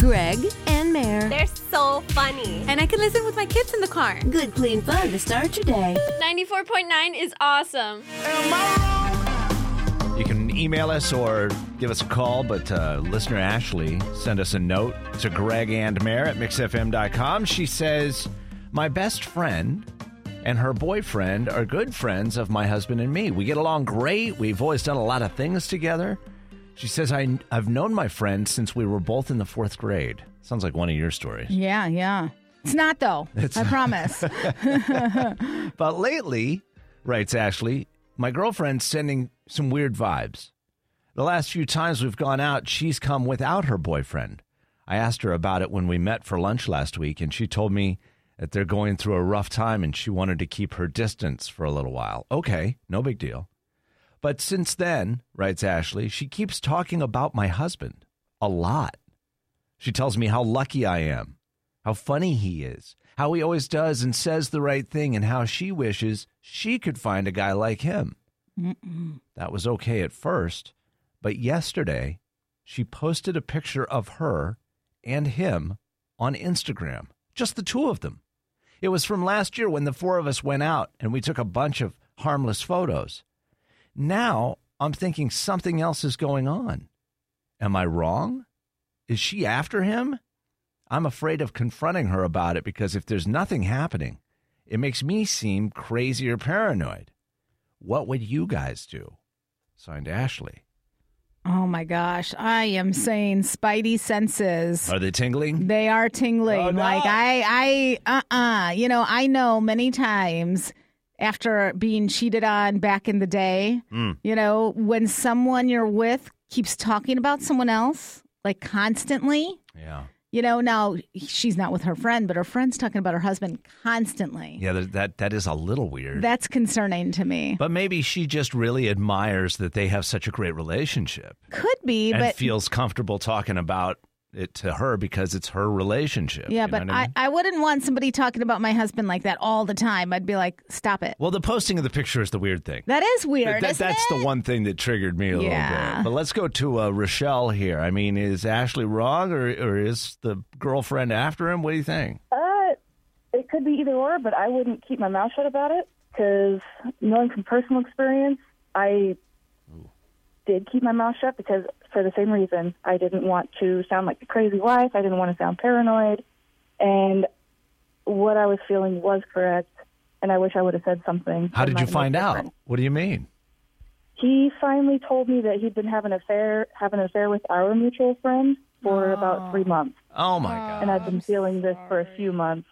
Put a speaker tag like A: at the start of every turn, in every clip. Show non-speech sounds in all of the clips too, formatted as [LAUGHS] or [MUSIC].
A: Greg and Mere.
B: They're so funny.
C: And I can listen with my kids in the car.
A: Good, clean fun to start your day.
C: 94.9 is awesome.
D: You can email us or give us a call, but uh, listener Ashley sent us a note to Greg and Mere at mixfm.com. She says, My best friend and her boyfriend are good friends of my husband and me. We get along great. We've always done a lot of things together. She says, I, I've known my friend since we were both in the fourth grade. Sounds like one of your stories.
E: Yeah, yeah. It's not though. I promise. [LAUGHS] [LAUGHS]
D: But lately, writes Ashley, my girlfriend's sending some weird vibes. The last few times we've gone out, she's come without her boyfriend. I asked her about it when we met for lunch last week, and she told me that they're going through a rough time and she wanted to keep her distance for a little while. Okay, no big deal. But since then, writes Ashley, she keeps talking about my husband a lot. She tells me how lucky I am, how funny he is, how he always does and says the right thing, and how she wishes she could find a guy like him. That was okay at first, but yesterday she posted a picture of her and him on Instagram, just the two of them. It was from last year when the four of us went out and we took a bunch of harmless photos. Now I'm thinking something else is going on. Am I wrong? Is she after him? I'm afraid of confronting her about it because if there's nothing happening, it makes me seem crazy or paranoid. What would you guys do? Signed Ashley.
E: oh my gosh. I am saying spidey senses.
D: Are they tingling?
E: They are tingling.
D: Oh, no.
E: Like I I uh uh You know, I know many times after being cheated on back in the day,
D: Mm.
E: you know, when someone you're with keeps talking about someone else, like constantly,
D: Yeah.
E: you know, now she's not with her friend, but her friend's talking about her husband constantly.
D: Yeah, that that, is a little weird.
E: That's concerning to me.
D: but maybe she just really admires that they have such a great relationship
E: Could be,
D: and
E: but
D: feels comfortable talking about it to her because it's her relationship.
E: yeah,
D: you
E: but
D: what I
E: I,
D: mean?
E: I wouldn't want somebody talking about my husband like that all the time. I'd be like, stop it.
D: well, the posting of the picture is the weird thing.
E: That is weird.
D: That-
E: isn't
D: that's
E: it?
D: the one thing that triggered me a little bit. But let's go to uh, Rochelle here. I mean, is Ashley wrong or, or is the girlfriend after him? What do you think?
F: Uh, it could be either or, but I wouldn't keep my mouth shut about it because knowing from personal experience, I did keep my mouth shut because for the same reason. I didn't want to sound like a crazy wife. I didn't want to sound paranoid, and what I was feeling was correct. And I wish I would have said something.
D: How did you
F: might make
D: find out?
F: different.
D: What do you mean?
F: He finally told me that he'd been having an affair, having an affair with our mutual friend for about three months.
D: Oh my God.
F: and I've been feeling this for a few months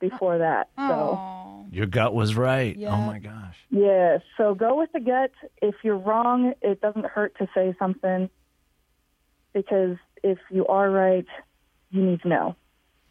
F: before that. So,
E: Oh.
D: Your gut was right.
E: Yeah.
D: Oh my gosh.
F: yeah, so go with the gut. If you're wrong, it doesn't hurt to say something because if you are right, you need to know.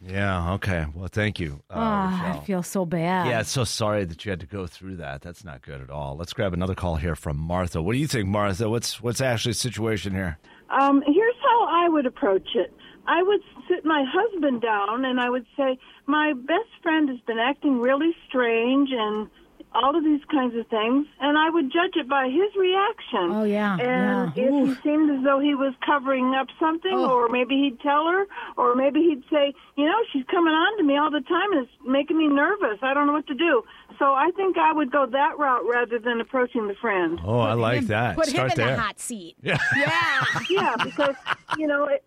D: Yeah. Okay. Well, thank you. Uh,
E: Ah, I feel so bad.
D: Yeah, so sorry that you had to go through that. That's not good at all. Let's grab another call here from Martha. What do you think, Martha? What's what's Ashley's situation here?
G: Um, here's how I would approach it. I would sit my husband down and I would say, My best friend has been acting really strange and all of these kinds of things, and I would judge it by his reaction.
E: Oh, yeah,
G: And
E: yeah.
G: if
E: Oof.
G: he seemed as though he was covering up something,
E: Oh.
G: or maybe he'd tell her, or maybe he'd say, You know, she's coming on to me all the time and it's making me nervous. I don't know what to do. So I think I would go that route rather than approaching the friend.
D: Oh, I like that.
E: Put
D: Start
E: him in
D: there.
E: the hot seat.
D: Yeah.
E: Yeah. [LAUGHS]
G: yeah, because you know it,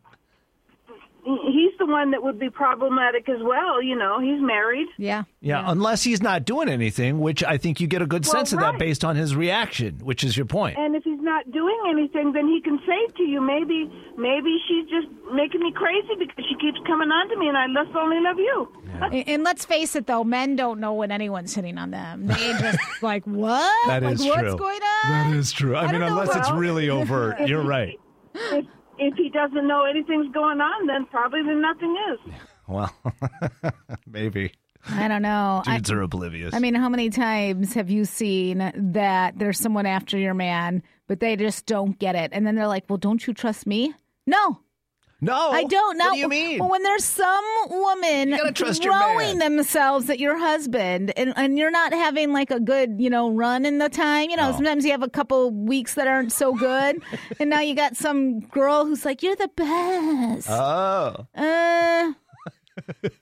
G: he's the one that would be problematic as well. You know, he's married.
E: yeah.
D: Yeah, unless he's not doing anything, which I think you get a good
G: Well,
D: sense of that based on his reaction, which is your point.
G: And if he's not doing anything, then he can say to you, maybe, maybe she's just making me crazy because she keeps coming on to me, and I just only love you.
E: And, and let's face it, though, men don't know when anyone's hitting on them. They [LAUGHS] just like, what?
D: That
E: like,
D: is
E: what's
D: true.
E: going on?
D: That is true. I,
E: I
D: mean,
E: don't know
D: unless it's really overt, you're right.
G: If [LAUGHS] if he doesn't know anything's going on, then probably then nothing is. [LAUGHS]
D: Well, [LAUGHS] maybe
E: I don't know. I,
D: dudes are oblivious.
E: I mean, how many times have you seen that there's someone after your man, but they just don't get it? And then they're like, well, don't you trust me? No.
D: No,
E: I don't know.
D: What do you mean?
E: When there's some woman throwing themselves at your husband, and, and you're not having like a good, you know, run in the time. You know, sometimes you have a couple weeks that aren't so good, [LAUGHS] and now you got some girl who's like, "You're the best."
D: oh,
E: Uh,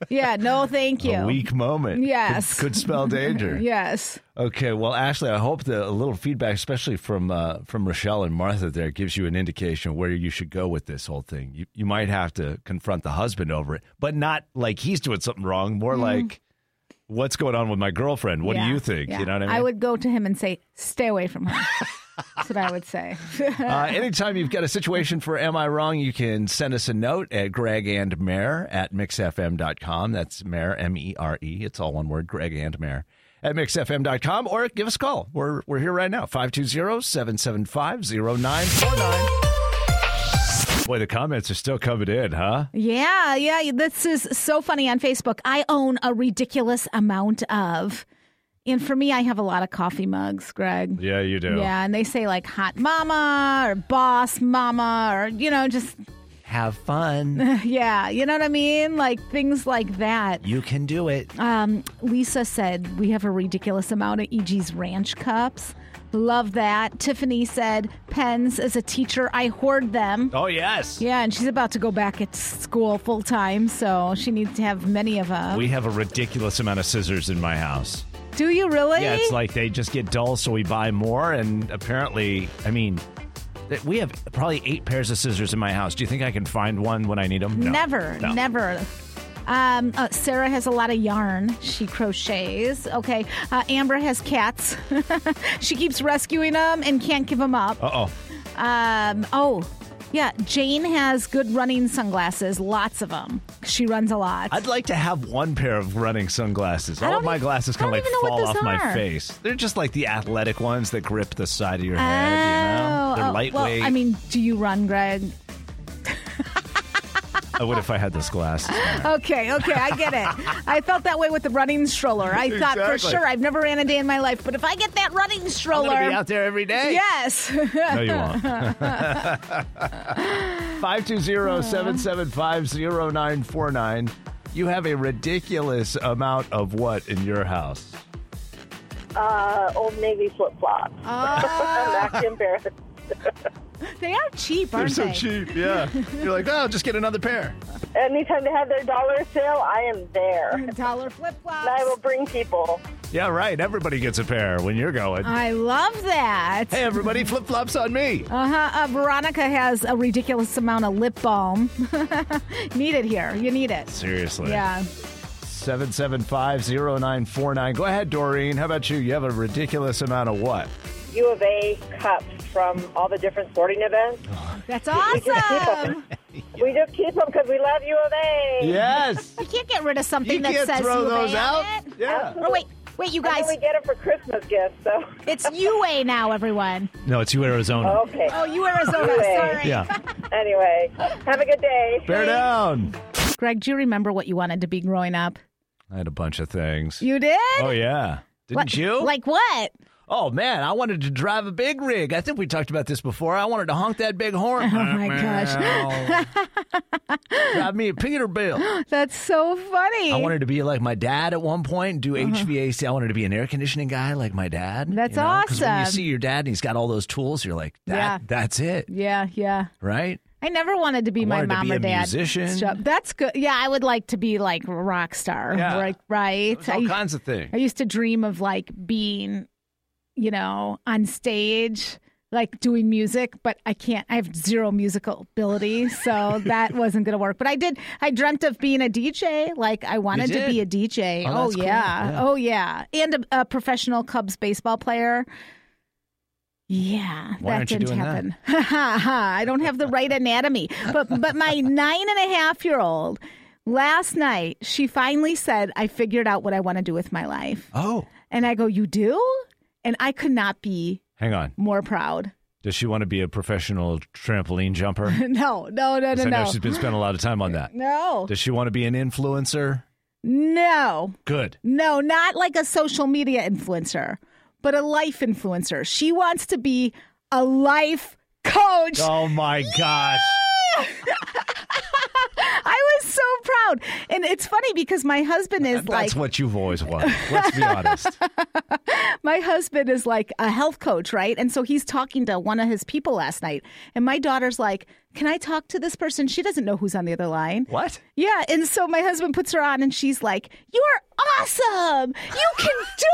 E: yeah, no, thank you.
D: a weak moment.
E: Yes.
D: could, could spell danger. [LAUGHS]
E: Yes.
D: Okay, well, Ashley, I hope that a little feedback, especially from uh, from Rochelle and Martha, there gives you an indication of where you should go with this whole thing. You you might have to confront the husband over it, but not like he's doing something wrong. More like, what's going on with my girlfriend? What.
E: Yeah,
D: do you think?
E: yeah.
D: You know what I mean?
E: I would go to him and say, "Stay away from her." [LAUGHS] That's what I would say. [LAUGHS]
D: Uh, anytime you've got a situation for Am I Wrong, you can send us a note at Greg and Mere at mixfm.com. That's Mere, M E R E. It's all one word, Greg and Mere at mixfm.com, or give us a call. We're, we're here right now, 520 775 0949. Boy, the comments are still coming in, huh?
E: Yeah, yeah. This is so funny on Facebook. I own a ridiculous amount of, and for me, I have a lot of coffee mugs, Greg.
D: Yeah, you do.
E: Yeah, and they say like hot mama or boss mama or, you know, just,
D: Have fun. [LAUGHS]
E: yeah, you know what I mean? Like things like that.
D: You can do it.
E: Um, Lisa said we have a ridiculous amount of Eegee's ranch cups. Love that. Tiffany said pens as a teacher, I hoard them.
D: Oh, yes.
E: Yeah, and she's about to go back at school full time, so she needs to have many of them.
D: We have a ridiculous amount of scissors in my house.
E: Do you really?
D: Yeah, it's like they just get dull, so we buy more. And apparently, I mean, we have probably eight pairs of scissors in my house. Do you think I can find one when I need them? No.
E: never,
D: No.
E: never. Um, uh, Sarah has a lot of yarn. She crochets. Okay. Uh, Amber has cats. [LAUGHS] she keeps rescuing them and can't give them up.
D: Uh oh.
E: Um, oh, yeah. Jane has good running sunglasses. Lots of them. She runs a lot.
D: I'd like to have one pair of running sunglasses. All of my glasses kind of like
E: even know what
D: fall off my face. They're just like the athletic ones that grip the side of your head. You know, oh, they're
E: oh,
D: lightweight.
E: Well, I mean, do you run, Greg? [LAUGHS]
D: Oh, would if I had this glass.
E: Okay, okay, I get it. I felt that way with the running stroller. I thought for
D: Exactly.
E: sure I've never ran a day in my life, but if I get that running
D: I'm
E: stroller,
D: gonna be out there every day.
E: yes.
D: No, you won't. [LAUGHS] 520-775-0949. You have a ridiculous amount of what in your house?
B: Uh, Old Navy flip flops. [LAUGHS] I'm actually embarrassed. [LAUGHS]
E: they are cheap, aren't
D: They're
E: aren't
D: so
E: they?
D: cheap. Yeah. You're like, oh, just get another pair. [LAUGHS]
B: Anytime they have their dollar sale, I am there. [LAUGHS]
E: Dollar flip
B: And I will bring people.
D: Yeah, right. Everybody gets a pair when you're going.
E: I love that.
D: Hey, everybody, flip flops on me.
E: Uh-huh. Uh, Veronica has a ridiculous amount of lip balm. need it here. You need it.
D: Seriously.
E: Yeah.
D: 775-0949. Go ahead, Doreen. How about you? You have a ridiculous amount of what?
B: U of A cups from all the different sporting events.
E: That's awesome.
B: We just keep them because [LAUGHS] we love U of A.
D: Yes. [LAUGHS]
E: you can't get rid of something
D: You
E: that
D: can't
E: says
D: throw
E: UA
D: those
E: on
D: out.
E: it.
D: Yeah.
E: Oh, wait. Wait, you
B: And then
E: guys.
B: we get them for Christmas gifts. So [LAUGHS]
E: It's UA now, everyone.
D: No, it's you, Arizona.
B: okay.
E: Oh, you Arizona.
B: UA.
E: Sorry.
D: Yeah.
B: Anyway, have a good day.
D: Bear down.
E: Greg, do you remember what you wanted to be growing up?
D: I had a bunch of things.
E: You did?
D: Oh, yeah. Didn't
E: What-
D: you?
E: Like what?
D: Oh man, I wanted to drive a big rig. I think we talked about this before. I wanted to honk that big horn.
E: Oh, my gosh. [LAUGHS]
D: Drive me a Peterbilt. [GASPS]
E: That's so funny.
D: I wanted to be like my dad at one point do HVAC. I wanted to be an air conditioning guy like my dad.
E: Uh-huh. That's
D: you know? 'Cause When you see your dad and he's got all those tools, you're like, that,
E: Yeah.
D: that's it,
E: yeah, yeah.
D: right?
E: I never wanted to be
D: I
E: my mom
D: be
E: or
D: a
E: dad.
D: musician.
E: That's good. Yeah, I would like to be like a rock star.
D: Yeah.
E: Right. Right.
D: All
E: I,
D: kinds of things.
E: I used to dream of like being, you know, on stage, like doing music, but I can't. I have zero musical ability, so [LAUGHS] that wasn't going to work. But I did. I dreamt of being a DJ. Like I wanted to be a DJ.
D: Oh,
E: Oh,
D: that's oh, cool.
E: yeah.
D: Yeah.
E: Oh yeah, and a, a professional Cubs baseball player. Yeah,
D: Why
E: that didn't
D: that?
E: happen. Ha ha ha! I don't have the right anatomy. But but my [LAUGHS] nine and a half year old last night she finally said, "I figured out what I want to do with my life."
D: Oh,
E: And I go, "You do?" And I could not be
D: hang on.
E: more proud.
D: Does she want to be a professional trampoline jumper? [LAUGHS]
E: No, no, no, no,
D: I know
E: no,
D: she's been spending a lot of time on that. [LAUGHS]
E: no,
D: Does she want to be an influencer?
E: no,
D: Good.
E: no, not like a social media influencer, but a life influencer. She wants to be a life coach.
D: Oh my gosh. [LAUGHS]
E: down. And it's funny because my husband is like
D: That's what you've always wanted. Let's be honest. [LAUGHS]
E: my husband is like a health coach, right? And so he's talking to one of his people last night. And my daughter's like, Can I talk to this person? She doesn't know who's on the other line.
D: What?
E: Yeah. And so my husband puts her on and she's like, You're awesome. You can do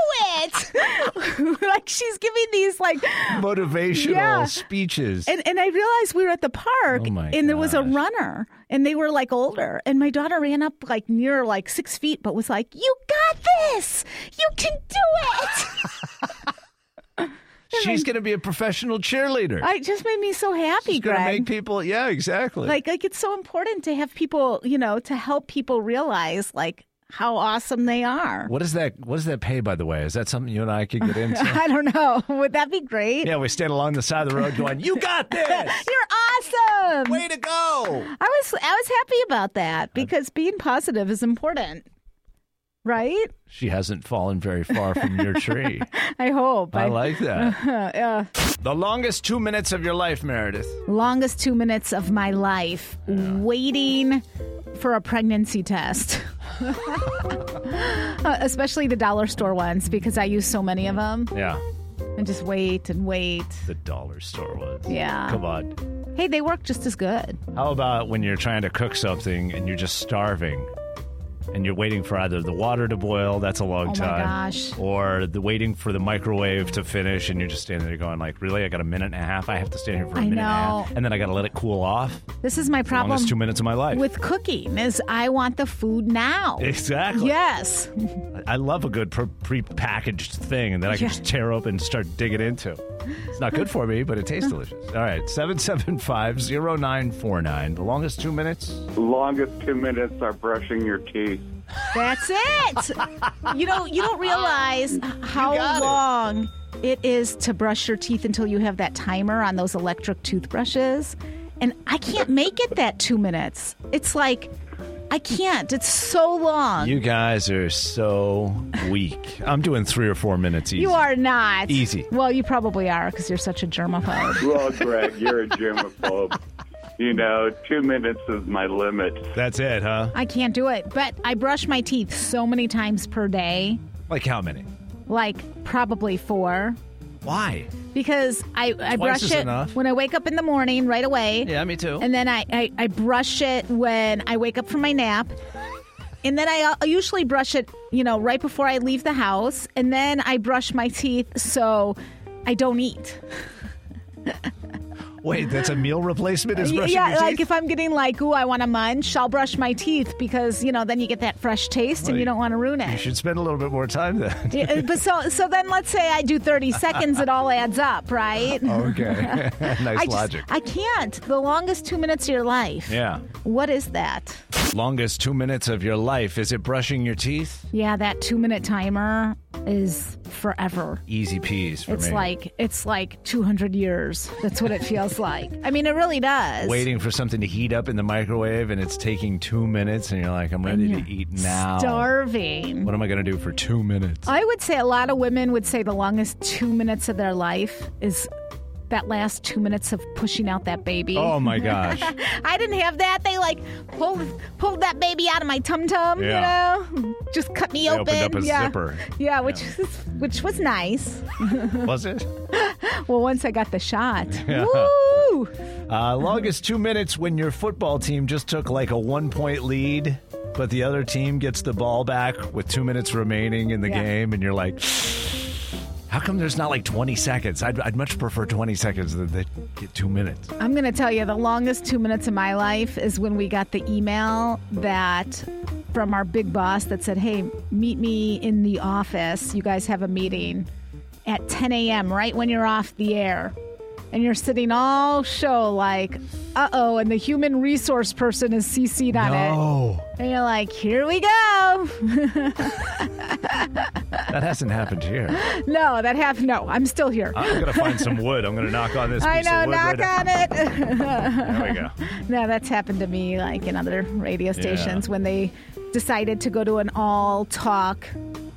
E: it. [LAUGHS] like she's giving these like
D: Motivational
E: Yeah.
D: speeches.
E: and and I realized we were at the park
D: Oh,
E: and there was a runner and they were like older and my daughter ran up like near like six feet but was like, You got this. You can do it. [LAUGHS]
D: She's going to be a professional cheerleader.
E: I it just made me so happy,
D: She's going to
E: Greg.
D: make people, yeah, exactly.
E: like like it's so important to have people, you know, to help people realize like how awesome they are.
D: what is that? What does that pay, by the way? Is that something you and I could get [LAUGHS] into?
E: I don't know. Would that be great?
D: yeah, we stand along the side of the road going, You got [LAUGHS] this!
E: You're awesome.
D: Way to go!
E: I was I was happy about that because being positive is important. Right?
D: She hasn't fallen very far from your tree. [LAUGHS]
E: I hope.
D: I like that.
E: yeah.
D: The longest two minutes of your life, Meredith.
E: Longest two minutes of my life waiting for a pregnancy test. [LAUGHS] Uh, Especially the dollar store ones because I use so many of them
D: Yeah.
E: and just wait and wait.
D: The dollar store ones.
E: Yeah.
D: Come on.
E: Hey, they work just as good.
D: How about when you're trying to cook something and you're just starving and you're waiting for either the water to boil, that's a long
E: Oh my
D: time.
E: gosh.
D: Or the waiting for the microwave to finish and you're just standing there going like, Really? I got a minute and a half? I have to stand here for a
E: I
D: minute and a half. And then I gotta let it cool off.
E: This is my problem
D: Longest two minutes of my life.
E: with cooking is I want the food now.
D: Exactly.
E: Yes.
D: I love a good pre packaged thing and then I can
E: Yeah.
D: just tear open and start digging into. It's not good for me, but it tastes delicious. All right, 775 0949. The longest two minutes?
H: longest two minutes are brushing your teeth.
E: That's it. you don't you don't realize [LAUGHS] how
D: got it.
E: long it is to brush your teeth until you have that timer on those electric toothbrushes. And I can't make it that 2 minutes. It's like I can't. It's so long.
D: You guys are so weak. I'm doing three or four minutes easy.
E: You are not.
D: Easy.
E: Well, you probably are because you're such a germaphobe.
H: Well, Greg, you're a germaphobe. [LAUGHS] You know, two minutes is my limit.
D: That's it, huh?
E: I can't do it. But I brush my teeth so many times per day,
D: Like how many?
E: like probably four.
D: Why?
E: Because I, I
D: Twice
E: brush
D: is
E: it
D: enough.
E: when I wake up in the morning right away.
D: Yeah, me too.
E: And then I, I, I brush it when I wake up from my nap. And then I, uh, I usually brush it, you know, right before I leave the house. And then I brush my teeth so I don't eat. [LAUGHS]
D: Wait, that's a meal replacement? Is brushing
E: yeah, like if I'm getting like, ooh, I want to munch, I'll brush my teeth because, you know, then you get that fresh taste and
D: Well,
E: you don't want to ruin it.
D: You should spend a little bit more time then.
E: Yeah, uh, but so so then let's say I do 30 seconds, it all adds up, right?
D: okay. [LAUGHS] [LAUGHS] nice
E: I just,
D: logic.
E: I can't. The longest two minutes of your life.
D: yeah.
E: What is that?
D: Longest two minutes of your life. Is it brushing your teeth?
E: Yeah, that two minute timer is forever.
D: Easy peas for
E: It's
D: me.
E: like it's like 200 years. That's what it feels like. I mean, it really does.
D: Waiting for something to heat up in the microwave and it's taking two minutes and you're like, I'm ready to eat now.
E: Starving.
D: What am I going to do for two minutes?
E: I would say a lot of women would say the longest two minutes of their life is that last two minutes of pushing out that baby.
D: Oh my [LAUGHS] gosh.
E: I didn't have that. They like pulled pulled that baby out of my tum tum.
D: Yeah.
E: You know, just cut me
D: They
E: open.
D: opened up a
E: yeah.
D: zipper.
E: Yeah, which was which was nice. [LAUGHS]
D: Was it?
E: Well, once I got the shot. [LAUGHS]
D: Yeah.
E: Woo!
D: Uh, longest two minutes when your football team just took like a one point lead, but the other team gets the ball back with two minutes remaining in the
E: Yeah.
D: game, and you're like, how come there's not like 20 seconds? I'd, I'd much prefer 20 seconds than get two minutes.
E: I'm going to tell you the longest two minutes of my life is when we got the email that from our big boss that said, Hey, meet me in the office. You guys have a meeting at 10 a.m., right when you're off the air. And you're sitting all show like, uh oh, and the human resource person is CC'd on it.
D: No,
E: And you're like, here we go. [LAUGHS]
D: that hasn't happened here.
E: no, that have no, I'm still here.
D: I'm gonna find some [LAUGHS] wood. I'm gonna knock on this
E: I know,
D: of wood.
E: knock
D: right
E: on it.
D: now. There we go. [LAUGHS]
E: No, that's happened to me like in other radio stations when they decided to go to an all talk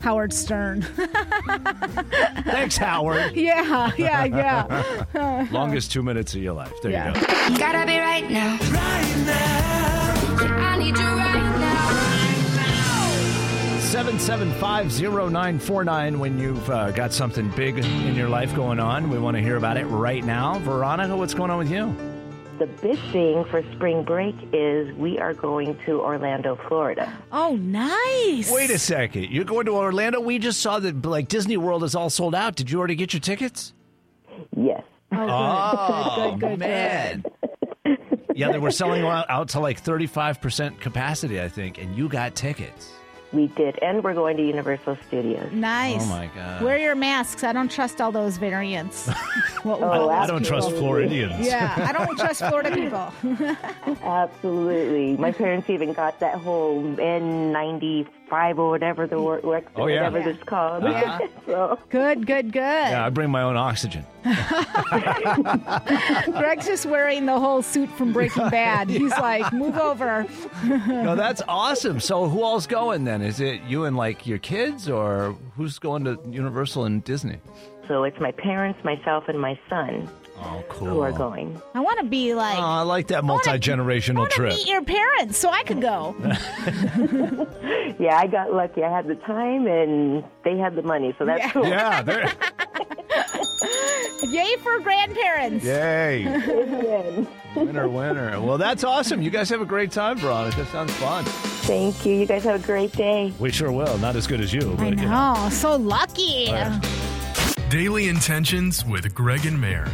E: Howard Stern. [LAUGHS]
D: Thanks, Howard. [LAUGHS]
E: yeah, yeah, yeah. [LAUGHS]
D: Longest two minutes of your life. There
E: Yeah.
D: you go.
A: Gotta be right now. Right now. I need you right now.
D: 7750949 when you've uh, got something big in your life going on. We want to hear about it right now. Veronica, what's going on with you?
I: The big thing for spring break is we are going to Orlando, Florida.
E: Oh, nice.
D: Wait a second. You're going to Orlando? We just saw that like Disney World is all sold out. Did you already get your tickets?
I: Yes.
D: Oh,
E: Good, oh, good,
D: man. yeah, they were [LAUGHS] selling out, out to like 35% capacity, I think, and you got tickets.
I: We did, and we're going to Universal Studios.
E: Nice.
D: Oh, my God.
E: Wear your masks. I don't trust all those variants. [LAUGHS] What
I: Oh,
E: will
D: I don't trust. Floridians.
E: Yeah, I don't [LAUGHS] trust Florida people. [LAUGHS]
I: Absolutely. My parents even got that whole N95 or whatever the word,
D: Oh, yeah.
I: whatever
E: Yeah.
I: it's called.
E: Yeah. [LAUGHS]
I: so,
E: Good, good, good.
D: Yeah, I bring my own oxygen. [LAUGHS]
E: Greg's just wearing the whole suit from Breaking [LAUGHS] Bad. He's like, move over.
D: No, that's awesome. So, who all's going then? Is it you and like your kids, or who's going to Universal and Disney?
I: so it's my parents, myself, and my son
D: Oh, cool.
I: who are going.
E: I want to be like,
D: Oh, I like that
E: I
D: multi
E: want
D: generational
E: to
D: trip.
E: meet your parents so I could go. [LAUGHS]
I: Yeah, I got lucky. I had the time, and they had the money, so that's
E: Yeah.
I: cool.
D: Yeah, [LAUGHS] there.
E: Yay for grandparents.
D: Yay.
I: Good.
D: Winner, winner. Well, that's awesome. You guys have a great time, Veronica. That sounds fun.
I: Thank you. You guys have a great day.
D: We sure will. Not as good as you. But,
E: I
D: you
E: know. So lucky.
J: Daily Intentions with Greg and Mere.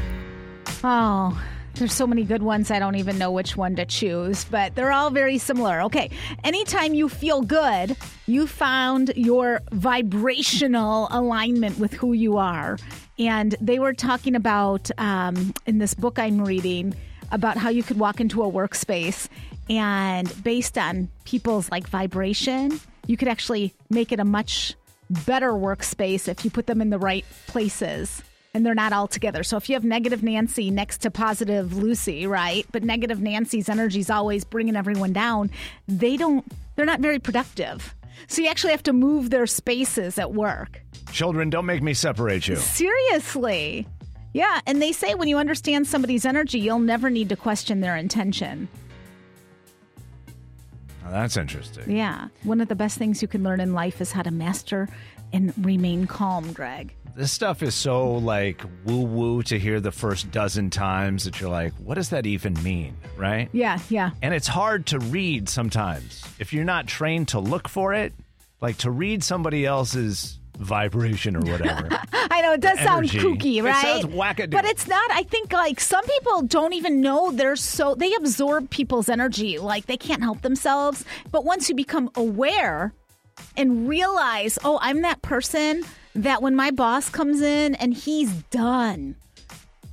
E: Oh, there's so many good ones. I don't even know which one to choose, but they're all very similar. Okay. Anytime you feel good, you found your vibrational alignment with who you are. And they were talking about um, in this book I'm reading about how you could walk into a workspace and based on people's like vibration, you could actually make it a much better workspace if you put them in the right places and they're not all together. So if you have negative Nancy next to positive Lucy, right? But negative Nancy's energy is always bringing everyone down. They don't. They're not very productive. So you actually have to move their spaces at work.
D: Children, don't make me separate you.
E: Seriously. Yeah, and they say when you understand somebody's energy, you'll never need to question their intention.
D: Oh, that's interesting.
E: Yeah. One of the best things you can learn in life is how to master and remain calm, Greg.
D: This stuff is so like woo woo to hear the first dozen times that you're like, what does that even mean? Right?
E: Yeah, yeah.
D: And it's hard to read sometimes. If you're not trained to look for it, like to read somebody else's vibration or whatever. [LAUGHS]
E: I know it does sound kooky,
D: It
E: right?
D: sounds wackadoo.
E: But it's not. I think like some people don't even know they're so they absorb people's energy. Like they can't help themselves. But once you become aware and realize, oh, I'm that person that when my boss comes in and he's done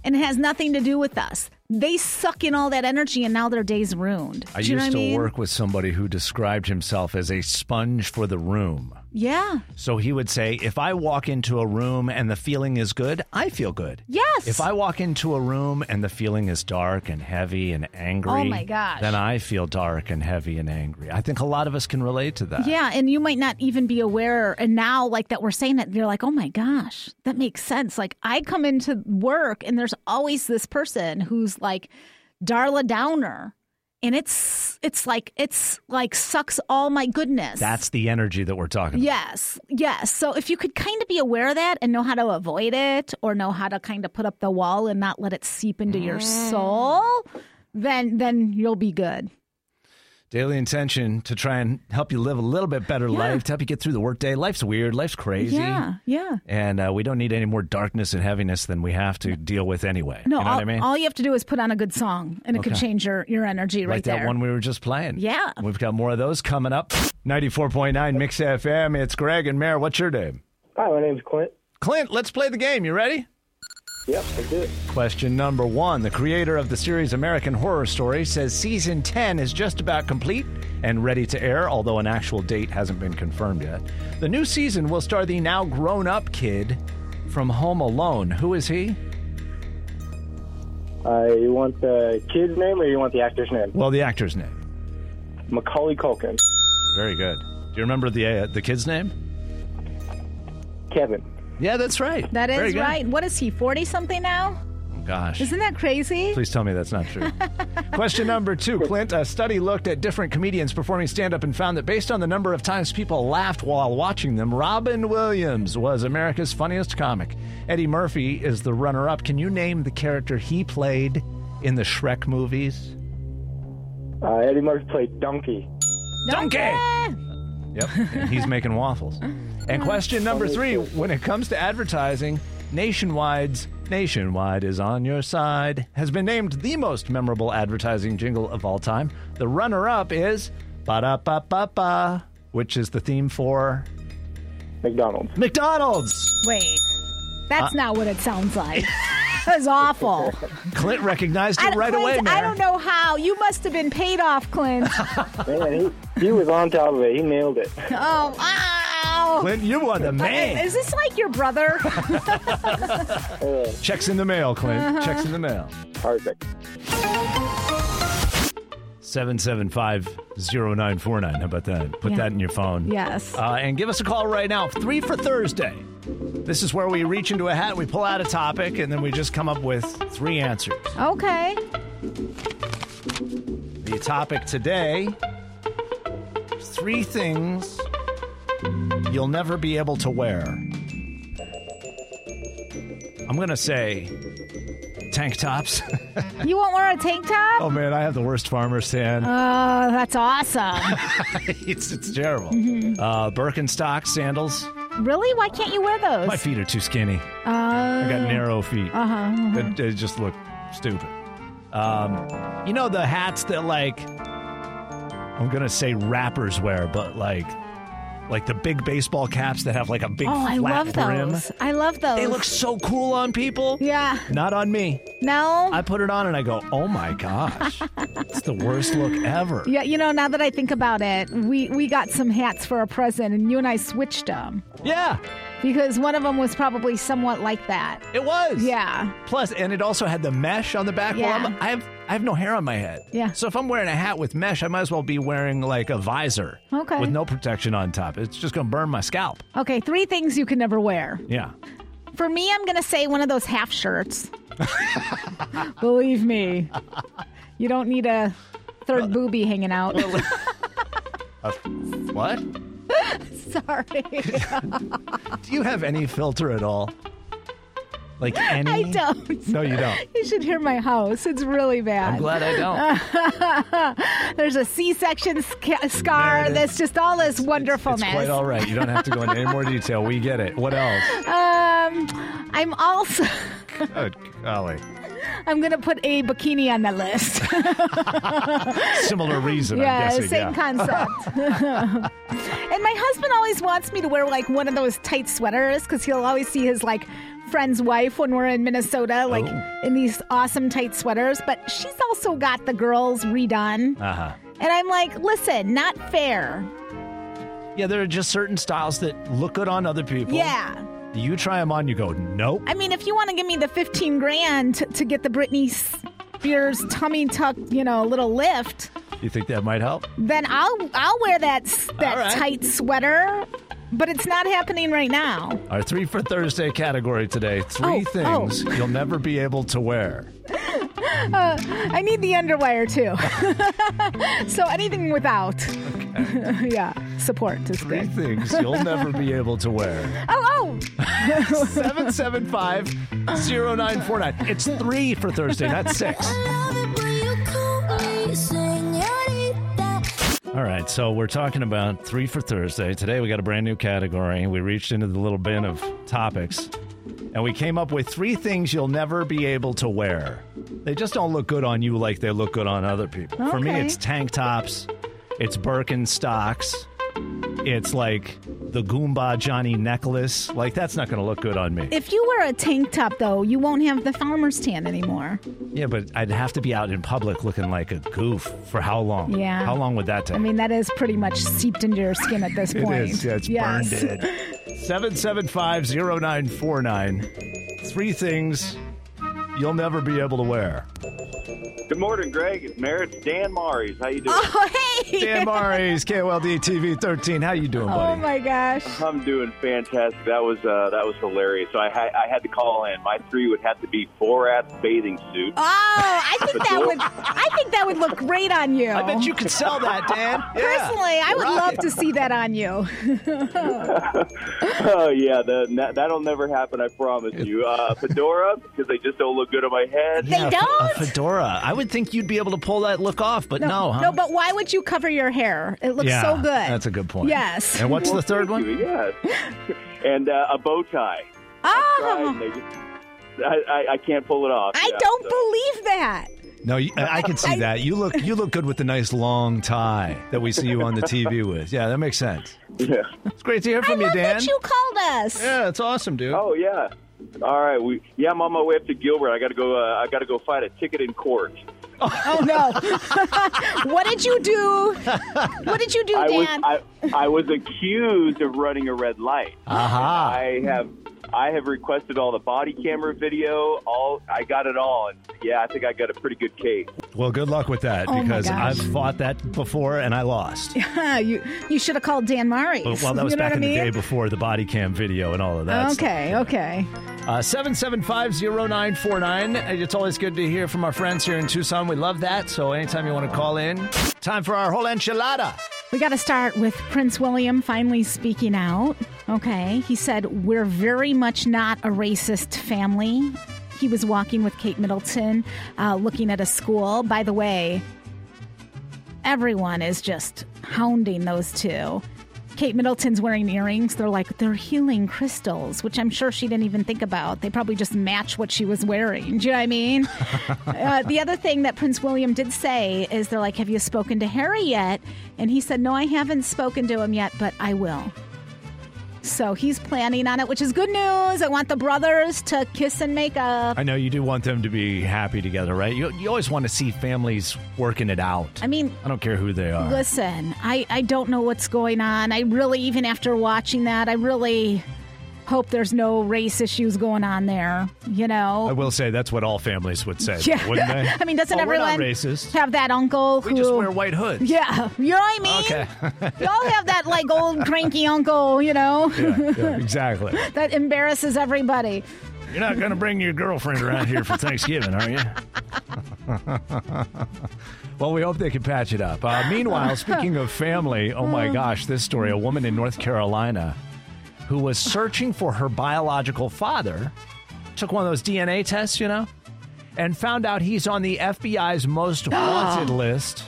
E: and it has nothing to do with us. They suck in all that energy and now their day's ruined.
D: I
E: Do you know
D: used to
E: I mean?
D: work with somebody who described himself as a sponge for the room.
E: Yeah.
D: So he would say, if I walk into a room and the feeling is good, I feel good.
E: Yes.
D: If I walk into a room and the feeling is dark and heavy and angry,
E: Oh, my gosh.
D: then I feel dark and heavy and angry. I think a lot of us can relate to that.
E: Yeah, and you might not even be aware. And now, like that, we're saying it, you're like, oh my gosh, that makes sense. Like, I come into work and there's always this person who's like Darla Downer. And it's it's like it's like sucks all my goodness.
D: That's the energy that we're talking about.
E: Yes, yes. So if you could kind of be aware of that and know how to avoid it or know how to kind of put up the wall and not let it seep into your mm. soul, then then you'll be good.
D: Daily intention to try and help you live a little bit better
E: Yeah.
D: life, to help you get through the workday. Life's weird, life's crazy.
E: Yeah, yeah.
D: And uh, we don't need any more darkness and heaviness than we have to deal with anyway.
E: No,
D: you know
E: all,
D: what I mean?
E: all you have to do is put on a good song and it could change your, your energy right
D: like that one we were just playing.
E: Yeah.
D: We've got more of those coming up. 94.9 Mix FM. It's Greg and Mere. What's your name?
K: Hi, my name's Clint.
D: Clint, let's play the game. You ready?
K: Yep, do it.
D: Question number one. The creator of the series American Horror Story says season 10 is just about complete and ready to air, although an actual date hasn't been confirmed yet. The new season will star the now grown up kid from Home Alone. Who is he?
K: Uh, you want the kid's name or you want the actor's name?
D: Well, the actor's name.
K: Macaulay Culkin.
D: Very good. Do you remember the uh, the kid's name?
K: Kevin.
D: Yeah, that's right.
E: That
D: Very
E: is
D: good.
E: right. What is he, 40 something now?
D: gosh.
E: Isn't that crazy?
D: Please tell me that's not true. [LAUGHS] Question number two, Clint. A study looked at different comedians performing stand up and found that based on the number of times people laughed while watching them, Robin Williams was America's funniest comic. Eddie Murphy is the runner up. Can you name the character he played in the Shrek movies?
K: Uh, Eddie Murphy played Donkey.
D: Donkey! Yep, and he's making waffles. And question number three when it comes to advertising, Nationwide's Nationwide is on your side has been named the most memorable advertising jingle of all time. The runner up is Ba Da Ba Ba Ba, which is the theme for
K: McDonald's.
D: McDonald's.
E: Wait, that's
D: Uh,
E: not what it sounds like. [LAUGHS] That was awful.
D: Clint recognized
E: I
D: it
E: don't-
D: right away,
E: Clint, I don't know how. You must have been paid off, Clint. [LAUGHS]
K: Man, he, he was on top of it. He nailed it.
E: oh, wow.
D: Clint, you are the man.
E: Is this like your brother? [LAUGHS]
D: Checks in the mail, Clint.
E: Uh-huh.
D: Checks in the mail.
K: Perfect.
D: 775-0949. How about that? Put
E: Yeah.
D: that in your phone.
E: Yes.
D: Uh, and give us a call right now. Three for Thursday. This is where we reach into a hat, we pull out a topic, and then we just come up with three answers.
E: okay.
D: The topic today three things you'll never be able to wear. I'm going to say tank tops. [LAUGHS]
E: You won't wear a tank top?
D: oh, man, I have the worst farmer's tan.
E: Oh, that's awesome. [LAUGHS]
D: it's, it's terrible.
E: Mm-hmm.
D: Uh, Birkenstock sandals.
E: Really? Why can't you wear those?
D: My feet are too skinny.
E: Uh,
D: I got narrow feet.
E: Uh-huh, uh-huh.
D: They, they just look stupid. Um, you know the hats that like I'm gonna say rappers wear, but like like the big baseball caps that have like a big
E: Oh, I love
D: brim.
E: those. I love those.
D: They look so cool on people.
E: Yeah.
D: Not on me.
E: No.
D: I put it on and I go, oh my gosh, it's the worst look ever.
E: Yeah, you know, now that I think about it, we we got some hats for a present, and you and I switched them
D: Yeah,
E: because one of them was probably somewhat like that.
D: it was.
E: Yeah.
D: Plus, and it also had the mesh on the back.
E: Yeah.
D: Well, I have I have no hair on my head.
E: Yeah.
D: So if I'm wearing a hat with mesh, I might as well be wearing like a visor.
E: Okay.
D: With no protection on top. It's just gonna burn my scalp.
E: Okay, three things you can never wear.
D: Yeah.
E: For me, I'm going to say one of those half shirts. [LAUGHS] Believe me, you don't need a third boobie hanging out.
D: Uh, [LAUGHS] what?
E: Sorry. [LAUGHS]
D: Do you have any filter at all? Like [LAUGHS] any?
E: I don't.
D: No, you don't.
E: You should hear my house. It's really bad.
D: I'm glad I don't. [LAUGHS]
E: There's a C-section sca- scar.
D: There.
E: That's just all this wonderfulness.
D: It's quite all right. You don't have to go into any more detail. We get it. What else? [LAUGHS]
E: Um, I'm also.
D: Good golly.
E: I'm gonna put a bikini on that list. [LAUGHS]
D: Similar reason,
E: yeah,
D: guessing.
E: same
D: yeah.
E: concept. [LAUGHS] and my husband always wants me to wear like one of those tight sweaters because he'll always see his like friend's wife when we're in Minnesota, like
D: Oh.
E: in these awesome tight sweaters. But she's also got the girls redone,
D: Uh-huh.
E: and I'm like, listen, not fair.
D: Yeah, there are just certain styles that look good on other people.
E: Yeah.
D: You try them on, you go, nope.
E: I mean, if you want to give me the 15 grand to, to get the Britney Spears tummy tuck, you know, a little lift,
D: You think that might help?
E: then I'll I'll wear that that
D: All right.
E: tight sweater. But it's not happening right now.
D: Our three for Thursday category today three
E: Oh,
D: things you'll never be able to wear. [LAUGHS]
E: Uh, I need the underwire too. [LAUGHS] so anything without, [LAUGHS] yeah, support is
D: Three
E: good.
D: things you'll never be able to wear.
E: Oh, oh.
D: 775 0949. It's three for Thursday, not six. Right, so we're talking about three for Thursday. Today we got a brand new category. We reached into the little bin of topics and we came up with three things you'll never be able to wear. They just don't look good on you like they look good on other people. For me, it's tank tops, it's Birkenstocks, it's like the Goomba Johnny necklace. Like, that's not going to look good on me.
E: If you wear a tank top, though, you won't have the farmer's tan anymore.
D: Yeah, but I'd have to be out in public looking like a goof for how long?
E: Yeah.
D: How long would that take?
E: I mean, that is pretty much seeped into your skin at this [LAUGHS] point.
D: is. Yeah, it's
E: Yes.
D: burned in. 775-0949. Three things you'll never be able to wear.
H: The
L: Good morning, Greg. It's Mere. It's Dan Marries. How you doing?
E: Oh, hey.
D: Dan Marries, KOLD TV 13. How you doing, buddy?
E: Oh my gosh.
L: I'm doing fantastic. That was uh, that was hilarious. So I, ha- I had to call in. My three would have to be Borat's bathing suit.
E: Oh, I [LAUGHS] think that would. I think that would look great on you.
D: I bet you could sell that, Dan. Yeah.
E: Personally, I would
D: Rock
E: love to see that on you. [LAUGHS]
L: oh yeah, the, that, that'll never happen. I promise you. Uh, fedora because they just don't look good on my head.
D: They Yeah, a fedora. I would think you'd be able to pull that look off, but no, huh?
E: No, but why would you cover your hair? It looks
D: yeah,
E: so good.
D: That's a good point.
E: Yes.
D: And what's the third one?
L: you, Yes. and uh, a bow tie.
E: Oh,
L: And they just- I, I, I can't pull it off.
E: I
L: Yeah,
E: don't
L: so-
E: believe that.
D: No, I I can see that. You look you look good with the nice long tie that we see you on the TV [LAUGHS] with. Yeah, that makes sense.
L: Yeah.
D: It's great to hear
E: I
D: from you,
E: love
D: Dan.
E: that you called us.
D: Yeah, it's awesome, dude.
L: Oh yeah. All right. We yeah. I'm on my way up to Gilbert. I got to go. Uh, I got to go fight a ticket in court.
E: Oh no! [LAUGHS] what did you do? What did you do,
L: I was
E: Dan?
L: I, I was accused of running a red light.
D: Aha.
L: I have I have requested all the body camera video. All I got it all, and yeah, I think I got a pretty good case.
D: Well, good luck with that
E: Oh,
D: because. I've fought that before and I lost.
E: Yeah, [LAUGHS] you you should have called Dan Marries.
D: Well, well, that was
E: you know
D: back in
E: I mean?
D: the day before the body cam video and all of that. stuff.
E: Okay, okay.
D: Uh, 7750949. It's always good to hear from our friends here in Tucson. We love that. So anytime you want to call in, time for our whole enchilada.
E: We got to start with Prince William finally speaking out. Okay. He said, We're very much not a racist family. He was walking with Kate Middleton, uh, looking at a school. By the way, everyone is just hounding those two. Kate Middleton's wearing earrings. They're like, they're healing crystals, which I'm sure she didn't even think about. They probably just match what she was wearing. Do you know what I mean? [LAUGHS] uh, the other thing that Prince William did say is they're like, have you spoken to Harry yet? And he said, no, I haven't spoken to him yet, but I will. So he's planning on it, which is good news. I want the brothers to kiss and make up.
D: I know you do want them to be happy together, right? You, you always want to see families working it out.
E: I mean,
D: I don't care who they are.
E: Listen, I, I don't know what's going on. I really, even after watching that, I really hope there's no race issues going on there. You know?
D: I will say that's what all families would say,
E: yeah.
D: wouldn't they? [LAUGHS]
E: I mean, doesn't
D: Oh,
E: everyone
D: racist.
E: have that uncle who
D: We just wear white hoods.
E: Yeah, you know what I mean.
D: Okay. [LAUGHS]
E: Y'all have that like old cranky uncle, you know,
D: yeah, yeah, [LAUGHS] exactly.
E: that embarrasses everybody.
D: You're not going to bring your girlfriend around here for Thanksgiving, are you? well, we hope they can patch it up. Uh, meanwhile, speaking of family, oh my gosh, this story a woman in North Carolina who was searching for her biological father took one of those DNA tests, you know, and found out he's on the FBI's most [GASPS] wanted list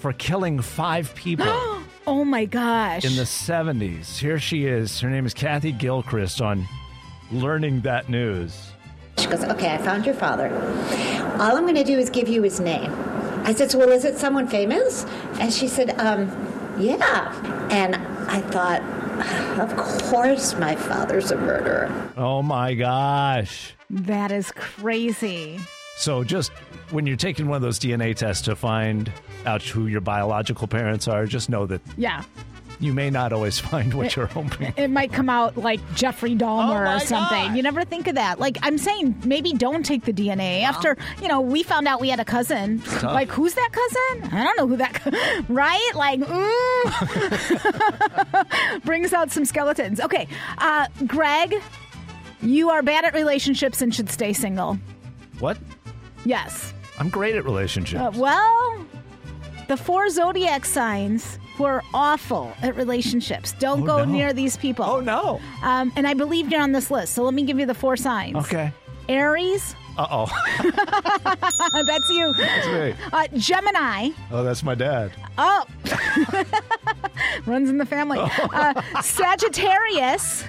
D: for killing five people. [GASPS]
E: Oh my gosh.
D: in the 70s. Here she is. Her name is Kathy Gilchrist on learning that news.
M: She goes, Okay, I found your father. All I'm going to do is give you his name. I said, So, well, is it someone famous? And she said, um, Yeah. And I thought, Of course, my father's a murderer.
D: Oh my gosh.
E: that is crazy.
D: So just when you're taking one of those DNA tests to find out who your biological parents are, just know that
E: Yeah.
D: You may not always [LAUGHS] find what you're hoping.
E: It might come out like Jeffrey Dahmer
D: Oh
E: or something.
D: God.
E: You never think of that. Like I'm saying, maybe don't take the DNA after you know we found out we had a cousin.
D: Tough.
E: Like who's that cousin? I don't know who that. co- [LAUGHS] right? Like mm. [LAUGHS] brings out some skeletons. Okay, uh, Greg, you are bad at relationships and should stay single.
D: What?
E: Yes.
D: I'm great at relationships.
E: Uh, well, the four zodiac signs who are awful at relationships. Don't
D: Oh,
E: go
D: no.
E: near these people.
D: oh no.
E: Um, and I believe you're on this list, so let me give you the four signs.
D: Okay.
E: Aries,
D: Uh oh. [LAUGHS]
E: that's you.
D: That's me.
E: Uh, Gemini,
D: Oh, that's my dad.
E: oh, [LAUGHS] runs in the family. [LAUGHS] Uh, Sagittarius,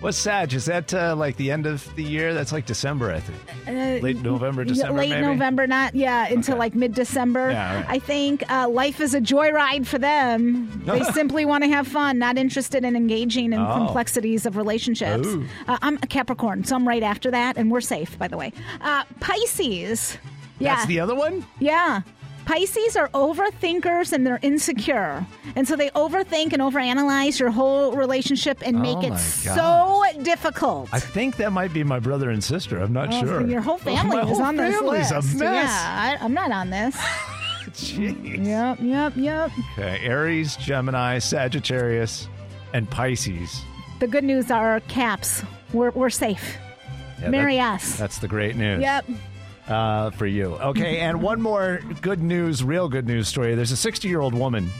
D: What's Sag? Is that uh, like the end of the year? That's like December, I think.
E: uh,
D: Late November, December,
E: late
D: maybe?
E: November, not yeah, into
D: Okay.
E: like mid-December.
D: Yeah, right.
E: I think uh, life is a joyride for them. [LAUGHS] They simply want to have fun, not interested in engaging in
D: Oh.
E: complexities of relationships. Uh, I'm a Capricorn, so I'm right after that, and we're safe, by the way. Uh, Pisces, yeah,
D: That's the other one?
E: yeah. Pisces are overthinkers and they're insecure. And so they overthink and overanalyze your whole relationship and make
D: Oh
E: it so difficult.
D: I think that might be my brother and sister. I'm not
E: Oh,
D: sure.
E: Your whole [LAUGHS] family
D: My
E: is
D: whole
E: on this list.
D: a mess.
E: Yeah, I, I'm not on this. [LAUGHS]
D: Jeez.
E: Yep, yep, yep.
D: Okay, Aries, Gemini, Sagittarius, and Pisces.
E: The good news are caps. We're, we're safe.
D: Yeah,
E: Marry
D: that-
E: us.
D: That's the great news.
E: Yep.
D: Uh, for you. Okay, [LAUGHS] and one more good news, real good news story. There's a 60 year old woman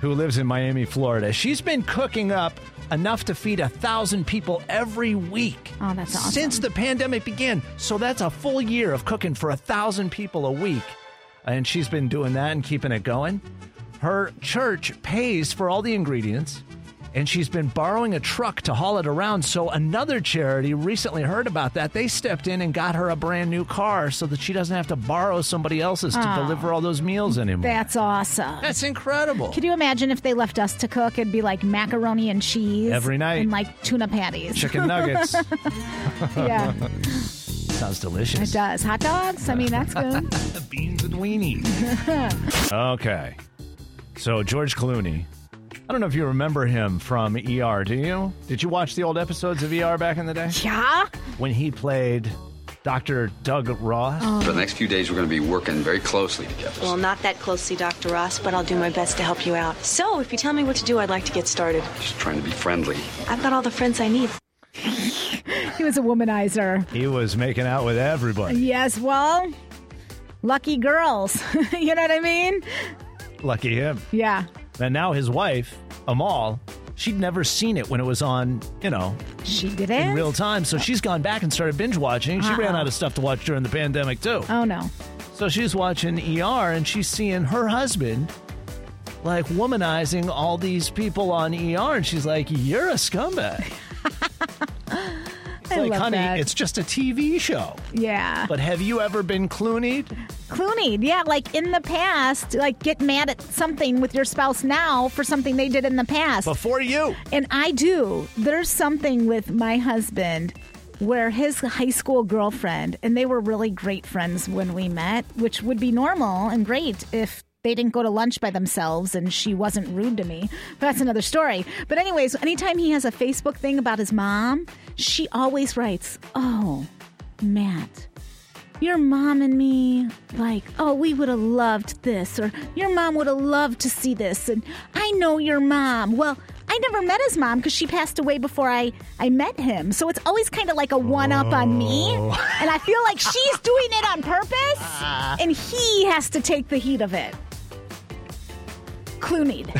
D: who lives in Miami, Florida. She's been cooking up enough to feed a thousand people every week.
E: Oh, that's awesome.
D: Since the pandemic began. So that's a full year of cooking for a thousand people a week. And she's been doing that and keeping it going. Her church pays for all the ingredients, and she's been borrowing a truck to haul it around. So another charity recently heard about that. They stepped in and got her a brand new car so that she doesn't have to borrow somebody else's to
E: Oh.
D: deliver all those meals anymore.
E: That's awesome.
D: That's incredible.
E: Could you imagine if they left us to cook? It'd be like macaroni and cheese
D: Every night.
E: and like tuna patties,
D: Chicken nuggets. [LAUGHS]
E: yeah,
D: Sounds delicious.
E: it does. Hot dogs. I mean, that's good. [LAUGHS]
D: Beans and weenies. [LAUGHS] Okay. So George Clooney. I don't know if you remember him from ER, do you? Did you watch the old episodes of ER back in the day?
E: yeah.
D: When he played Dr. Doug Ross?
N: For the next few days, we're going to be working very closely together.
O: Well, not that closely, Dr. Ross, but I'll do my best to help you out. So, if you tell me what to do, I'd like to get started.
N: Just trying to be friendly.
O: I've got all the friends I need. [LAUGHS]
E: He was a womanizer.
D: He was making out with everybody.
E: Yes, well, lucky girls. [LAUGHS] you know what I mean?
D: Lucky him.
E: Yeah.
D: And now his wife, Amal, she'd never seen it when it was on, you know,
E: She did
D: in real time. So she's gone back and started binge watching. She ran
E: Uh-uh.
D: out of stuff to watch during the pandemic, too.
E: Oh no.
D: So she's watching ER and she's seeing her husband like womanizing all these people on ER. And she's like, You're a scumbag.
E: I
D: like, honey,
E: that.
D: it's just a TV show.
E: Yeah.
D: But have you ever been Clooneyed?
E: Clooney, yeah, like in the past, like get mad at something with your spouse now for something they did in the past.
D: Before you.
E: And I do. There's something with my husband where his high school girlfriend, and they were really great friends when we met, which would be normal and great if they didn't go to lunch by themselves and she wasn't rude to me. That's another story. But, anyways, anytime he has a Facebook thing about his mom, she always writes, Oh, Matt. Your mom and me, like, oh, we would have loved this, or your mom would have loved to see this, and I know your mom. Well, I never met his mom because she passed away before I, I met him. So it's always kind of like a one up on me. Oh. And I feel like she's doing it on purpose, [LAUGHS] and he has to take the heat of it. Clooneyed.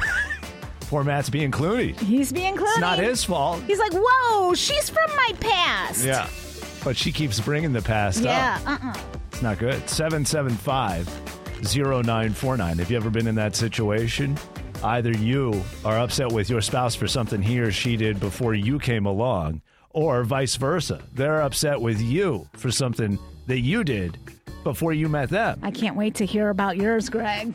E: [LAUGHS]
D: Poor Matt's being Clooneyed.
E: He's being Clooneyed.
D: It's not his fault.
E: He's like, whoa, she's from my past.
D: Yeah. But she keeps bringing the past up.
E: Yeah,
D: up.
E: uh uh
D: It's not good. 775 0949. Have you ever been in that situation? Either you are upset with your spouse for something he or she did before you came along, or vice versa. They're upset with you for something that you did before you met them.
E: I can't wait to hear about yours, Greg.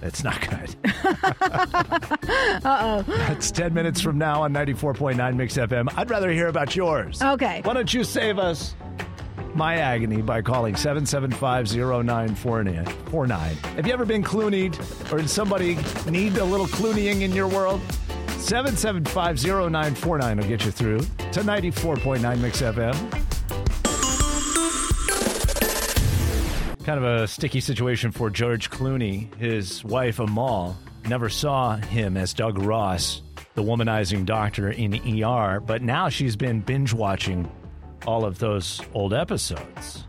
D: That's not good. [LAUGHS] [LAUGHS]
E: Uh oh.
D: That's 10 minutes from now on 94.9 Mix FM. I'd rather hear about yours.
E: Okay.
D: Why don't you save us my agony by calling 775-0949. Have you ever been Clooneyed or did somebody need a little Clooneying in your world? 775-0949 will get you through to 94.9 Mix FM. Kind of a sticky situation for George Clooney. His wife, Amal, never saw him as Doug Ross, the womanizing doctor in ER, but now she's been binge watching all of those old episodes.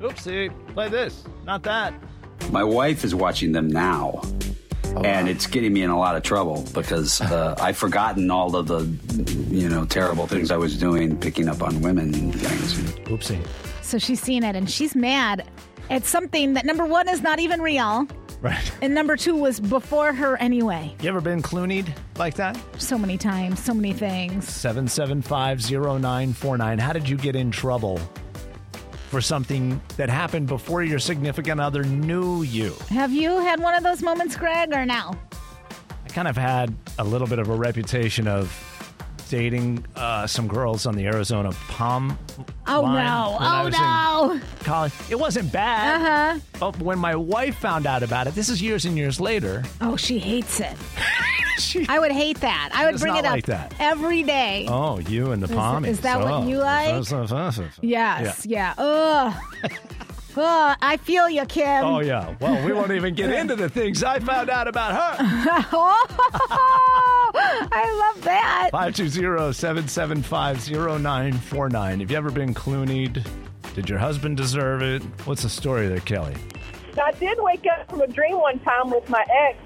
D: Oopsie, play this, not that.
N: My wife is watching them now. And it's getting me in a lot of trouble because uh, [LAUGHS] I've forgotten all of the, you know, terrible things I was doing, picking up on women and things.
D: Oopsie.
E: So she's seen it and she's mad at something that number one is not even real,
D: Right.
E: and number two was before her anyway.
D: You ever been Clooneyed like that?
E: So many times, so many things.
D: 7750949. How did you get in trouble for something that happened before your significant other knew you?
E: Have you had one of those moments, Greg, or no?
D: I kind of had a little bit of a reputation of dating uh, some girls on the Arizona Pom.
E: Oh,
D: line
E: no.
D: when I
E: Oh, no.
D: college. It wasn't bad.
E: Uh-huh.
D: But when my wife found out about it, this is years and years later.
E: Oh, she hates it. [LAUGHS] She, I would hate that. I would
D: does
E: bring
D: not
E: it up
D: like that.
E: every day.
D: Oh, you and the pom.
E: is that what you like? [LAUGHS] Yes. Yeah. Ugh. [LAUGHS] Ugh. I feel you, Kim.
D: Oh yeah. Well, we won't even get into the things I found out about her. [LAUGHS]
E: oh, I love that.
D: 520-775-0949. Have you ever been clooneyed? Did your husband deserve it? What's the story there, Kelly?
B: I did wake up from a dream one time with my ex,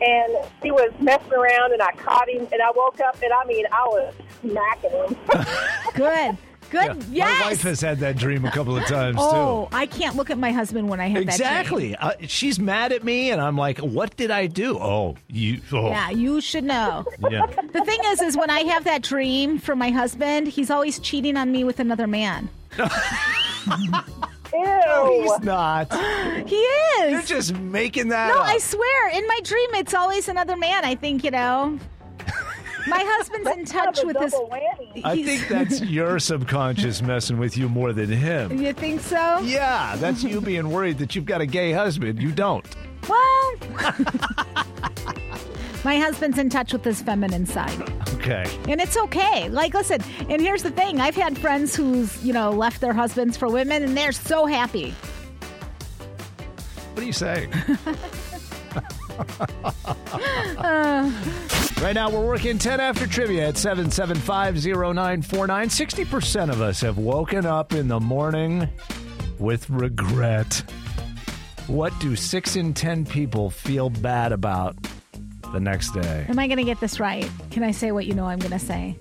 B: and he was messing around, and I caught him, and I woke up, and I mean, I was smacking him. [LAUGHS]
E: Good. Good.
D: Yeah.
E: Yes.
D: My wife has had that dream a couple of times too.
E: Oh, I can't look at my husband when I
D: too.
E: have that dream.
D: Exactly. Uh, she's mad at me, and I'm like, "What did I do?" Oh, you. Oh.
E: Yeah, you should know.
D: Yeah.
E: The thing is, is when I have that dream for my husband, he's always cheating on me with another man. [LAUGHS]
B: Ew.
D: He's not.
E: He is.
D: You're just making that
E: No,
D: up.
E: I swear. In my dream, it's always another man. I think you know. My husband's in touch with his. [LAUGHS]
D: I think that's [LAUGHS] your subconscious messing with you more than him.
E: You think so?
D: Yeah, that's you being worried that you've got a gay husband. You don't.
E: Well, [LAUGHS] my husband's in touch with his feminine side.
D: Okay.
E: And it's okay. Like, listen, and here's the thing I've had friends who's, you know, left their husbands for women, and they're so happy.
D: What are you saying?
E: Uh,
D: Right now, we're working 10 after trivia at 7750949. 60% of us have woken up in the morning with regret. What do 6 in 10 people feel bad about the next day?
E: am I going to get this right? Can I say what you know I'm going to say?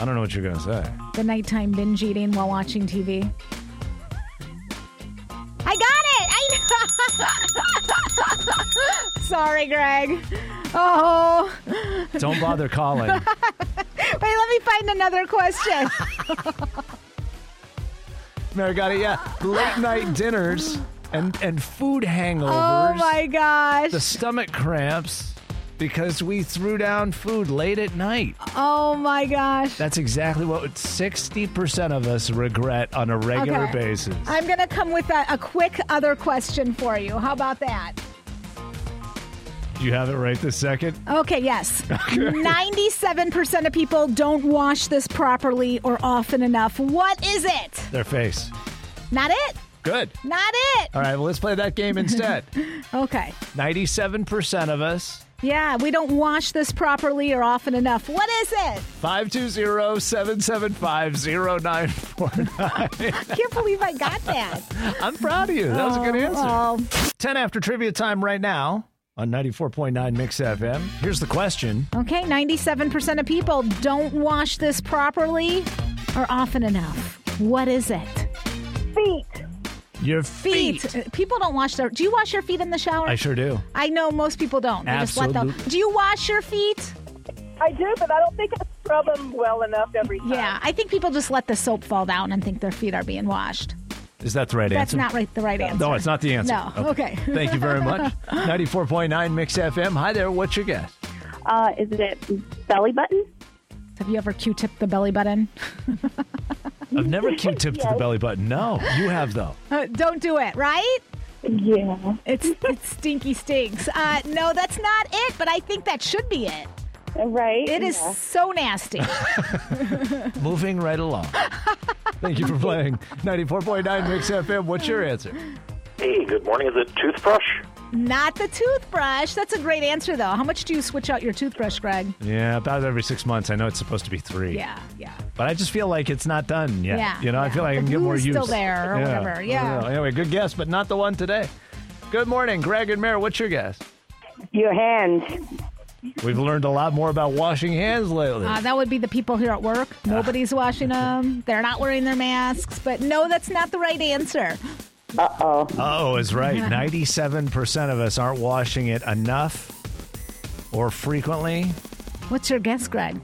D: I don't know what you're going to say.
E: The nighttime binge eating while watching TV. Sorry, Greg. Oh.
D: Don't bother calling. [LAUGHS]
E: Wait, let me find another question.
D: Mary got it, yeah. Late night dinners and, and food hangovers.
E: oh my gosh.
D: The stomach cramps because we threw down food late at night.
E: Oh my gosh.
D: That's exactly what 60% of us regret on a regular
E: Okay.
D: basis.
E: I'm going to come with a, a quick other question for you. How about that?
D: Do you have it right this second?
E: Okay, yes. [LAUGHS] 97% of people don't wash this properly or often enough. What is it?
D: Their face.
E: Not it?
D: Good.
E: Not it.
D: All right, well, let's play that game instead. [LAUGHS]
E: Okay.
D: 97% of us.
E: Yeah, we don't wash this properly or often enough. What is it?
D: 520 775 0949.
E: Can't believe I got that. [LAUGHS]
D: I'm proud of you. That was a good
E: Oh,
D: answer.
E: oh.
D: 10 after trivia time right now on 94.9 Mix FM. Here's the question
E: Okay, 97% of people don't wash this properly or often enough. What is it?
B: Feet.
D: Your feet.
E: Uh, People don't wash their. Do you wash your feet in the shower?
D: I sure do.
E: I know most people don't. They just let them.
D: Absolutely.
E: Do you wash your feet?
B: I do, but I don't think I scrub them well enough every time.
E: Yeah, I think people just let the soap fall down and think their feet are being washed.
D: Is that the right
E: That's
D: answer?
E: That's not right. The right answer.
D: No, it's not the answer.
E: No. Okay. [LAUGHS]
D: Thank you very much. 94.9 Mix FM. Hi there. What's your guess?
E: Uh, is it belly button? Have you ever Q-tipped the belly button? [LAUGHS]
D: I've never Q-tipped to the belly button. No, you have though. [LAUGHS]
E: Uh, don't do it, right? Yeah. It's it stinky stinks. Uh, no, that's not it. But I think that should be it. Right. It is
B: yeah.
E: so nasty. [LAUGHS]
D: Moving right along. Thank you for playing 94.9 Mix FM. What's your answer?
P: Hey, good morning. Is it toothbrush?
E: not the toothbrush. That's a great answer, though. How much do you switch out your toothbrush, Greg?
D: Yeah, about every six months. I know it's supposed to be three.
E: Yeah, yeah.
D: But I just feel like it's not done yet.
E: Yeah,
D: You know, I feel like I can get more
E: glue's
D: use.
E: still there or whatever, yeah.
D: Anyway, good guess, but not the one today. Good morning, Greg and Mary. What's your guess?
Q: Your hands.
D: We've learned a lot more about washing hands lately.
E: Uh, that would be the people here at work. Nobody's washing them. They're not wearing their masks. But no, that's not the right answer.
Q: Uh oh.
D: Oh, is right. 97% of us aren't washing it enough or frequently.
E: What's your guess, Greg?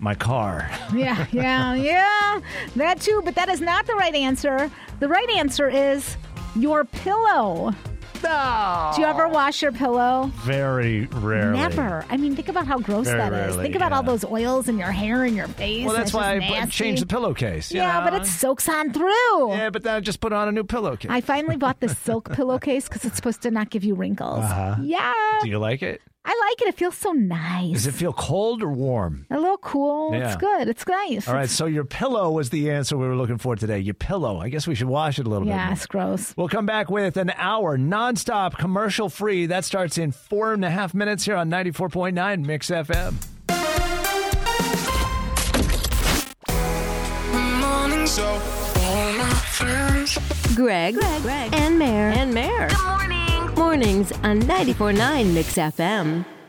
D: My car.
E: Yeah, [LAUGHS] yeah, yeah. That too, but that is not the right answer. The right answer is your pillow.
D: No.
E: Do you ever wash your pillow?
D: Very rarely.
E: Never. I mean, think about how gross
D: Very
E: that is.
D: rarely,
E: Think about all those oils in your hair and your face.
D: Well, that's why I
E: just
D: b-
E: nasty.
D: changed the pillowcase. you
E: Yeah, but it soaks on through.
D: Yeah, but then I just put on a new pillowcase.
E: I finally bought the silk pillowcase because it's supposed to not give you wrinkles.
D: Uh-huh.
E: Yeah.
D: Do you like it?
E: I like it. It feels so nice.
D: Does it feel cold or warm?
E: A little cool.
D: Yeah.
E: It's good. It's nice.
D: All right, so your pillow was the answer we were looking for today. Your pillow. I guess we should wash it a little
E: Yeah,
D: bit.
E: it's gross.
D: We'll come back with an hour nonstop commercial free. That starts in four and a half minutes here on 94.9 Mix FM.
A: Morning show. All my friends.
R: Greg, Greg, and Mere. And Mere. Mornings on 94.9 Mix FM.